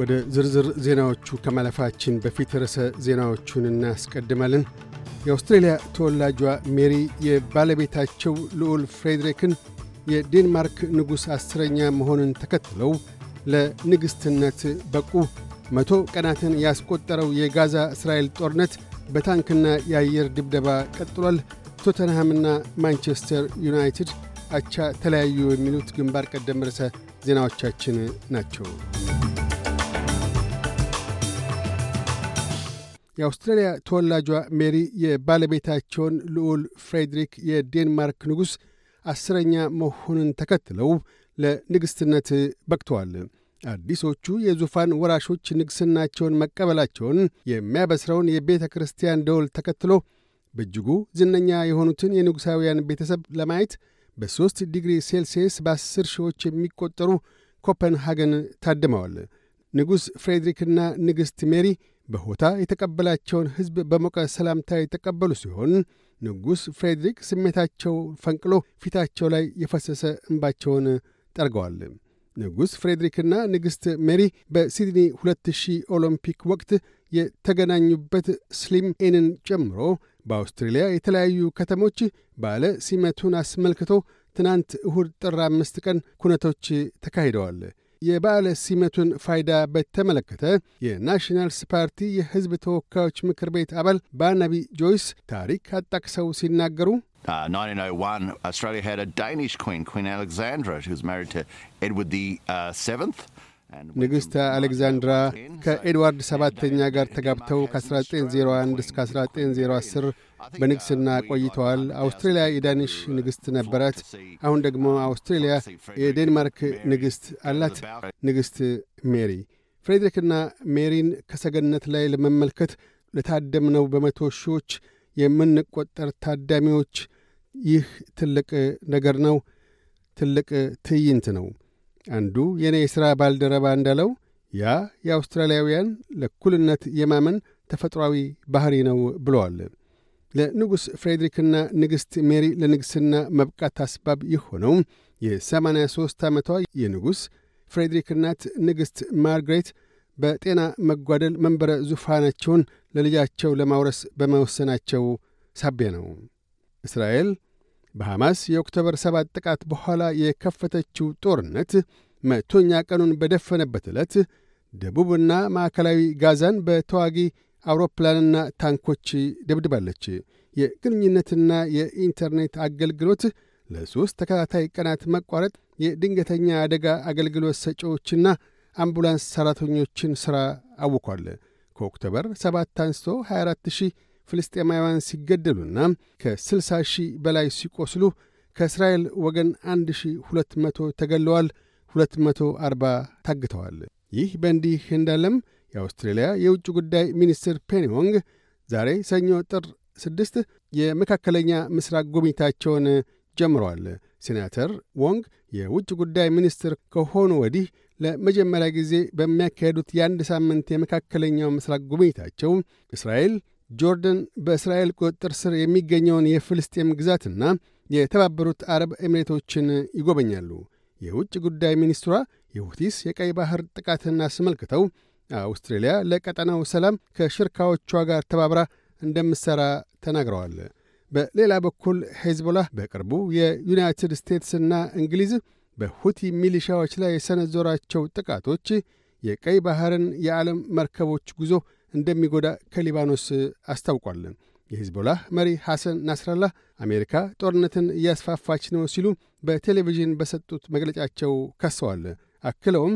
ወደ ዝርዝር ዜናዎቹ ከማለፋችን በፊት ርዕሰ ዜናዎቹን እናስቀድማለን። የአውስትሬልያ ተወላጇ ሜሪ የባለቤታቸው ልዑል ፍሬድሪክን የዴንማርክ ንጉሥ አስረኛ መሆንን ተከትለው ለንግሥትነት በቁ። መቶ ቀናትን ያስቆጠረው የጋዛ እስራኤል ጦርነት በታንክና የአየር ድብደባ ቀጥሏል። ቶተንሃምና ማንቸስተር ዩናይትድ አቻ ተለያዩ። የሚሉት ግንባር ቀደም ርዕሰ ዜናዎቻችን ናቸው። የአውስትራሊያ ተወላጇ ሜሪ የባለቤታቸውን ልዑል ፍሬድሪክ የዴንማርክ ንጉሥ አስረኛ መሆኑን ተከትለው ለንግሥትነት በቅተዋል። አዲሶቹ የዙፋን ወራሾች ንግሥናቸውን መቀበላቸውን የሚያበስረውን የቤተ ክርስቲያን ደወል ተከትሎ በእጅጉ ዝነኛ የሆኑትን የንጉሣውያን ቤተሰብ ለማየት በሦስት ዲግሪ ሴልሲየስ በአስር ሺዎች የሚቆጠሩ ኮፐንሃገን ታድመዋል። ንጉሥ ፍሬድሪክና ንግሥት ሜሪ በሆታ የተቀበላቸውን ሕዝብ በሞቀ ሰላምታ የተቀበሉ ሲሆን ንጉሥ ፍሬድሪክ ስሜታቸው ፈንቅሎ ፊታቸው ላይ የፈሰሰ እንባቸውን ጠርገዋል። ንጉሥ ፍሬድሪክና ንግሥት ሜሪ በሲድኒ 2000 ኦሎምፒክ ወቅት የተገናኙበት ስሊፕ ኢንን ጨምሮ በአውስትሬልያ የተለያዩ ከተሞች በዓለ ሲመቱን አስመልክቶ ትናንት እሁድ ጥር አምስት ቀን ኩነቶች ተካሂደዋል። የበዓለ ሲመቱን ፋይዳ በተመለከተ የናሽናልስ ፓርቲ የሕዝብ ተወካዮች ምክር ቤት አባል ባርናቢ ጆይስ ታሪክ አጣቅሰው ሲናገሩ Uh, 1901, Australia had a Danish queen, Queen Alexandra, who was married to Edward the Seventh. ንግሥት አሌግዛንድራ ከኤድዋርድ ሰባተኛ ጋር ተጋብተው ከ1901 እስከ 1910 በንግሥና ቆይተዋል። አውስትሬልያ የዳኒሽ ንግሥት ነበራት። አሁን ደግሞ አውስትሬልያ የዴንማርክ ንግሥት አላት፣ ንግሥት ሜሪ። ፍሬድሪክና ሜሪን ከሰገነት ላይ ለመመልከት ለታደምነው በመቶ ሺዎች የምንቆጠር ታዳሚዎች ይህ ትልቅ ነገር ነው፣ ትልቅ ትዕይንት ነው። አንዱ የእኔ የሥራ ባልደረባ እንዳለው ያ የአውስትራሊያውያን ለእኩልነት የማመን ተፈጥሯዊ ባሕሪ ነው ብለዋል። ለንጉሥ ፍሬድሪክና ንግሥት ሜሪ ለንግሥና መብቃት አስባብ የሆነው የ83 ዓመቷ የንጉሥ ፍሬድሪክ እናት ንግሥት ማርግሬት በጤና መጓደል መንበረ ዙፋናቸውን ለልጃቸው ለማውረስ በመወሰናቸው ሳቢያ ነው። እስራኤል በሐማስ የኦክቶበር ሰባት ጥቃት በኋላ የከፈተችው ጦርነት መቶኛ ቀኑን በደፈነበት ዕለት ደቡብና ማዕከላዊ ጋዛን በተዋጊ አውሮፕላንና ታንኮች ደብድባለች። የግንኙነትና የኢንተርኔት አገልግሎት ለሦስት ተከታታይ ቀናት መቋረጥ የድንገተኛ አደጋ አገልግሎት ሰጪዎችና አምቡላንስ ሠራተኞችን ሥራ አውኳል። ከኦክቶበር 7 አንስቶ 24 ሺህ ፍልስጤማውያን ሲገደሉና ከ60 ሺህ በላይ ሲቆስሉ ከእስራኤል ወገን 1200 ተገለዋል፣ 240 ታግተዋል። ይህ በእንዲህ እንዳለም የአውስትሬልያ የውጭ ጉዳይ ሚኒስትር ፔኒ ዎንግ ዛሬ ሰኞ ጥር ስድስት የመካከለኛ ምስራቅ ጉብኝታቸውን ጀምረዋል። ሴናተር ዎንግ የውጭ ጉዳይ ሚኒስትር ከሆኑ ወዲህ ለመጀመሪያ ጊዜ በሚያካሄዱት የአንድ ሳምንት የመካከለኛው ምስራቅ ጉብኝታቸው እስራኤል ጆርደን በእስራኤል ቁጥጥር ስር የሚገኘውን የፍልስጤም ግዛትና የተባበሩት አረብ ኤሚሬቶችን ይጎበኛሉ። የውጭ ጉዳይ ሚኒስትሯ የሁቲስ የቀይ ባሕር ጥቃትን አስመልክተው አውስትሬልያ ለቀጠናው ሰላም ከሽርካዎቿ ጋር ተባብራ እንደምትሠራ ተናግረዋል። በሌላ በኩል ሄዝቦላህ በቅርቡ የዩናይትድ ስቴትስና እንግሊዝ በሁቲ ሚሊሻዎች ላይ የሰነዘሯቸው ጥቃቶች የቀይ ባሕርን የዓለም መርከቦች ጉዞ እንደሚጎዳ ከሊባኖስ አስታውቋል። የሂዝቦላህ መሪ ሐሰን ናስራላህ አሜሪካ ጦርነትን እያስፋፋች ነው ሲሉ በቴሌቪዥን በሰጡት መግለጫቸው ከሰዋል። አክለውም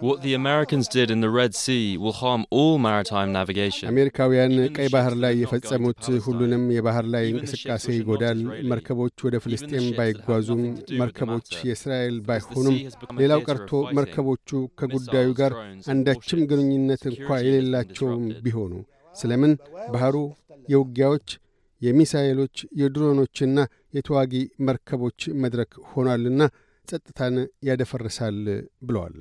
What the Americans did in the Red Sea will harm all maritime navigation. አሜሪካውያን ቀይ ባህር ላይ የፈጸሙት ሁሉንም የባህር ላይ እንቅስቃሴ ይጎዳል። መርከቦች ወደ ፍልስጤም ባይጓዙም፣ መርከቦች የእስራኤል ባይሆኑም፣ ሌላው ቀርቶ መርከቦቹ ከጉዳዩ ጋር አንዳችም ግንኙነት እንኳ የሌላቸውም ቢሆኑ ስለምን ባህሩ የውጊያዎች የሚሳኤሎች የድሮኖችና የተዋጊ መርከቦች መድረክ ሆኗልና ጸጥታን ያደፈርሳል ብለዋል።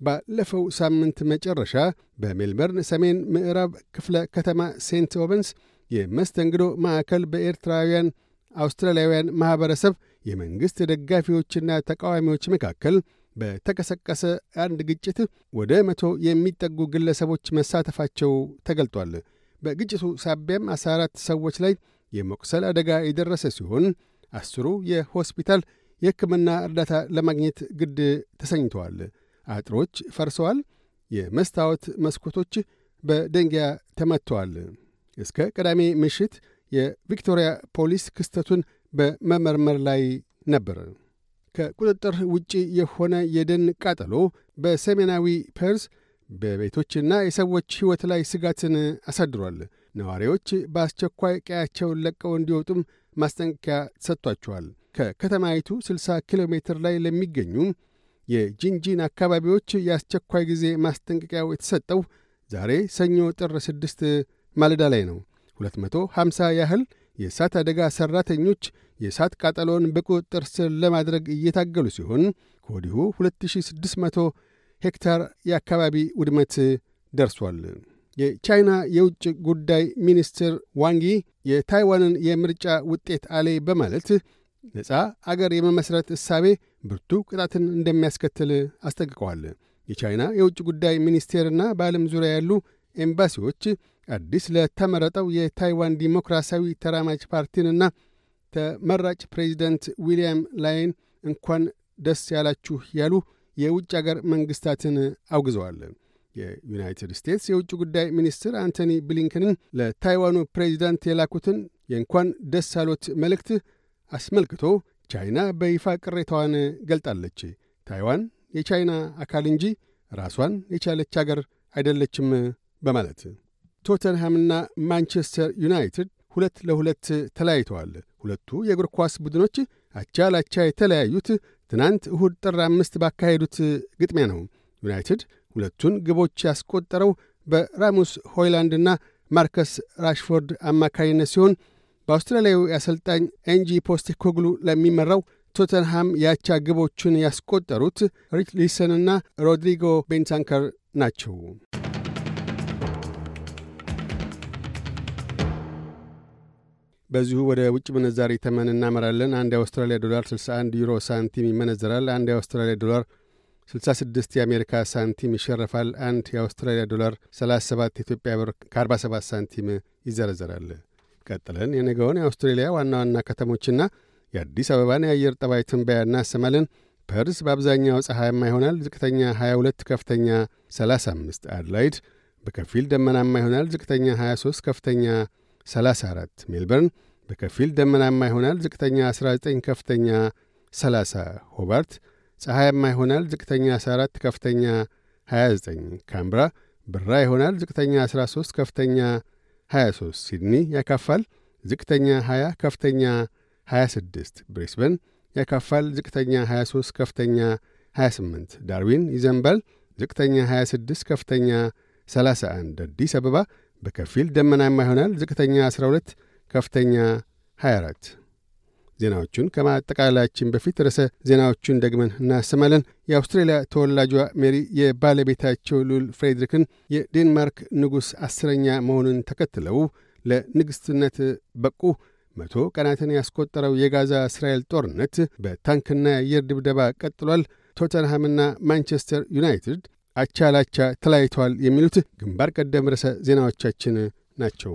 ባለፈው ሳምንት መጨረሻ በሜልበርን ሰሜን ምዕራብ ክፍለ ከተማ ሴንት ኦልባንስ የመስተንግዶ ማዕከል በኤርትራውያን አውስትራሊያውያን ማኅበረሰብ የመንግሥት ደጋፊዎችና ተቃዋሚዎች መካከል በተቀሰቀሰ አንድ ግጭት ወደ መቶ የሚጠጉ ግለሰቦች መሳተፋቸው ተገልጧል። በግጭቱ ሳቢያም 14 ሰዎች ላይ የመቁሰል አደጋ የደረሰ ሲሆን አስሩ የሆስፒታል የሕክምና እርዳታ ለማግኘት ግድ ተሰኝተዋል። አጥሮች ፈርሰዋል። የመስታወት መስኮቶች በደንጊያ ተመትተዋል። እስከ ቅዳሜ ምሽት የቪክቶሪያ ፖሊስ ክስተቱን በመመርመር ላይ ነበር። ከቁጥጥር ውጪ የሆነ የደን ቃጠሎ በሰሜናዊ ፐርስ በቤቶችና የሰዎች ሕይወት ላይ ስጋትን አሳድሯል። ነዋሪዎች በአስቸኳይ ቀያቸውን ለቀው እንዲወጡም ማስጠንቀቂያ ሰጥቷቸዋል። ከከተማይቱ 60 ኪሎ ሜትር ላይ ለሚገኙ የጂንጂን አካባቢዎች የአስቸኳይ ጊዜ ማስጠንቀቂያው የተሰጠው ዛሬ ሰኞ ጥር 6 ማለዳ ላይ ነው። 250 ያህል የእሳት አደጋ ሠራተኞች የእሳት ቃጠሎን በቁጥጥር ስር ለማድረግ እየታገሉ ሲሆን ከወዲሁ 2600 ሄክታር የአካባቢ ውድመት ደርሷል። የቻይና የውጭ ጉዳይ ሚኒስትር ዋንግ ዪ የታይዋንን የምርጫ ውጤት አሌ በማለት ነፃ አገር የመመስረት እሳቤ ብርቱ ቅጣትን እንደሚያስከትል አስጠንቅቀዋል። የቻይና የውጭ ጉዳይ ሚኒስቴርና በዓለም ዙሪያ ያሉ ኤምባሲዎች አዲስ ለተመረጠው የታይዋን ዲሞክራሲያዊ ተራማጅ ፓርቲንና ተመራጭ ፕሬዚደንት ዊልያም ላይን እንኳን ደስ ያላችሁ ያሉ የውጭ አገር መንግሥታትን አውግዘዋል። የዩናይትድ ስቴትስ የውጭ ጉዳይ ሚኒስትር አንቶኒ ብሊንከንን ለታይዋኑ ፕሬዚዳንት የላኩትን የእንኳን ደስ አሎት መልእክት አስመልክቶ ቻይና በይፋ ቅሬታዋን ገልጣለች። ታይዋን የቻይና አካል እንጂ ራሷን የቻለች አገር አይደለችም በማለት ቶተንሃምና ማንቸስተር ዩናይትድ ሁለት ለሁለት ተለያይተዋል። ሁለቱ የእግር ኳስ ቡድኖች አቻ ላቻ የተለያዩት ትናንት እሁድ ጥር አምስት ባካሄዱት ግጥሚያ ነው። ዩናይትድ ሁለቱን ግቦች ያስቆጠረው በራስሙስ ሆይላንድና ማርከስ ራሽፎርድ አማካይነት ሲሆን በአውስትራሊያዊ አሰልጣኝ ኤንጂ ፖስቴኮግሉ ለሚመራው ቶተንሃም የአቻ ግቦቹን ያስቆጠሩት ሪችሊሰንና ሮድሪጎ ቤንታንከር ናቸው። በዚሁ ወደ ውጭ ምንዛሪ ተመን እናመራለን። አንድ የአውስትራሊያ ዶላር 61 ዩሮ ሳንቲም ይመነዘራል። አንድ የአውስትራሊያ ዶላር 66 የአሜሪካ ሳንቲም ይሸረፋል። አንድ የአውስትራሊያ ዶላር 37 የኢትዮጵያ ብር ከ47 ሳንቲም ይዘረዘራል። ቀጥለን የነገውን የአውስትሬሊያ ዋና ዋና ከተሞችና የአዲስ አበባን የአየር ጠባይ ትንበያ እናሰማለን። ፐርስ በአብዛኛው ፀሐያማ ይሆናል። ዝቅተኛ 22፣ ከፍተኛ 35። አድላይድ በከፊል ደመናማ ይሆናል። ዝቅተኛ 23፣ ከፍተኛ 34። ሜልበርን በከፊል ደመናማ ይሆናል። ዝቅተኛ 19፣ ከፍተኛ 30። ሆባርት ፀሐያማ ይሆናል። ዝቅተኛ 14፣ ከፍተኛ 29። ካምብራ ብራ ይሆናል። ዝቅተኛ 13፣ ከፍተኛ 23። ሲድኒ ያካፋል። ዝቅተኛ 20፣ ከፍተኛ 26። ብሬስበን ያካፋል። ዝቅተኛ 23፣ ከፍተኛ 28። ዳርዊን ይዘንባል። ዝቅተኛ 26፣ ከፍተኛ 31። አዲስ አበባ በከፊል ደመናማ ይሆናል። ዝቅተኛ 12፣ ከፍተኛ 24። ዜናዎቹን ከማጠቃላያችን በፊት ርዕሰ ዜናዎቹን ደግመን እናሰማለን። የአውስትሬልያ ተወላጇ ሜሪ የባለቤታቸው ሉል ፍሬድሪክን የዴንማርክ ንጉሥ አስረኛ መሆኑን ተከትለው ለንግሥትነት በቁ። መቶ ቀናትን ያስቆጠረው የጋዛ እስራኤል ጦርነት በታንክና የአየር ድብደባ ቀጥሏል። ቶተንሃምና ማንቸስተር ዩናይትድ አቻ ላቻ ተለያይተዋል። የሚሉት ግንባር ቀደም ርዕሰ ዜናዎቻችን ናቸው።